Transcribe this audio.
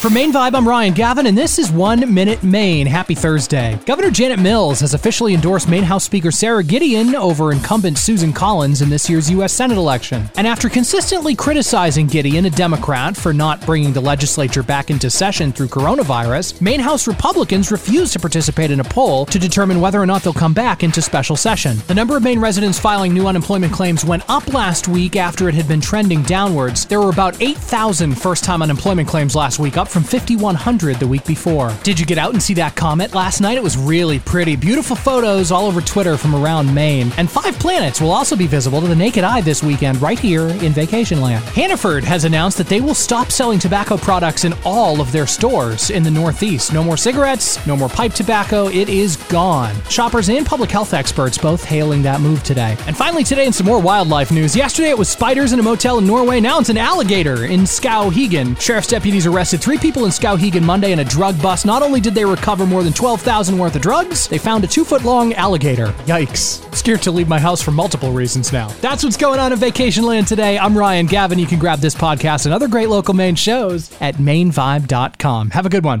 For Maine Vibe, I'm Ryan Gavin, and this is One Minute Maine. Happy Thursday. Governor Janet Mills has officially endorsed Maine House Speaker Sara Gideon over incumbent Susan Collins in this year's U.S. Senate election. And after consistently criticizing Gideon, a Democrat, for not bringing the legislature back into session through coronavirus, Maine House Republicans refused to participate in a poll to determine whether or not they'll come back into special session. The number of Maine residents filing new unemployment claims went up last week after it had been trending downwards. There were about 8,000 first time unemployment claims last week, up from 5,100 the week before. Did you get out and see that comet last night? It was really pretty. Beautiful photos all over Twitter from around Maine. And five planets will also be visible to the naked eye this weekend right here in Vacation Land. Hannaford has announced that they will stop selling tobacco products in all of their stores in the Northeast. No more cigarettes, no more pipe tobacco. It is gone. Shoppers and public health experts both hailing that move today. And finally, today in some more wildlife news. Yesterday it was spiders in a motel in Norway. Now it's an alligator in Skowhegan. Sheriff's deputies arrested three people in Skowhegan Monday in a drug bust. Not only did they recover more than 12,000 worth of drugs, they found a two foot long alligator. Yikes. Scared to leave my house for multiple reasons now. That's what's going on in Vacation Land today. I'm Ryan Gavin. You can grab this podcast and other great local Maine shows at mainvibe.com. Have a good one.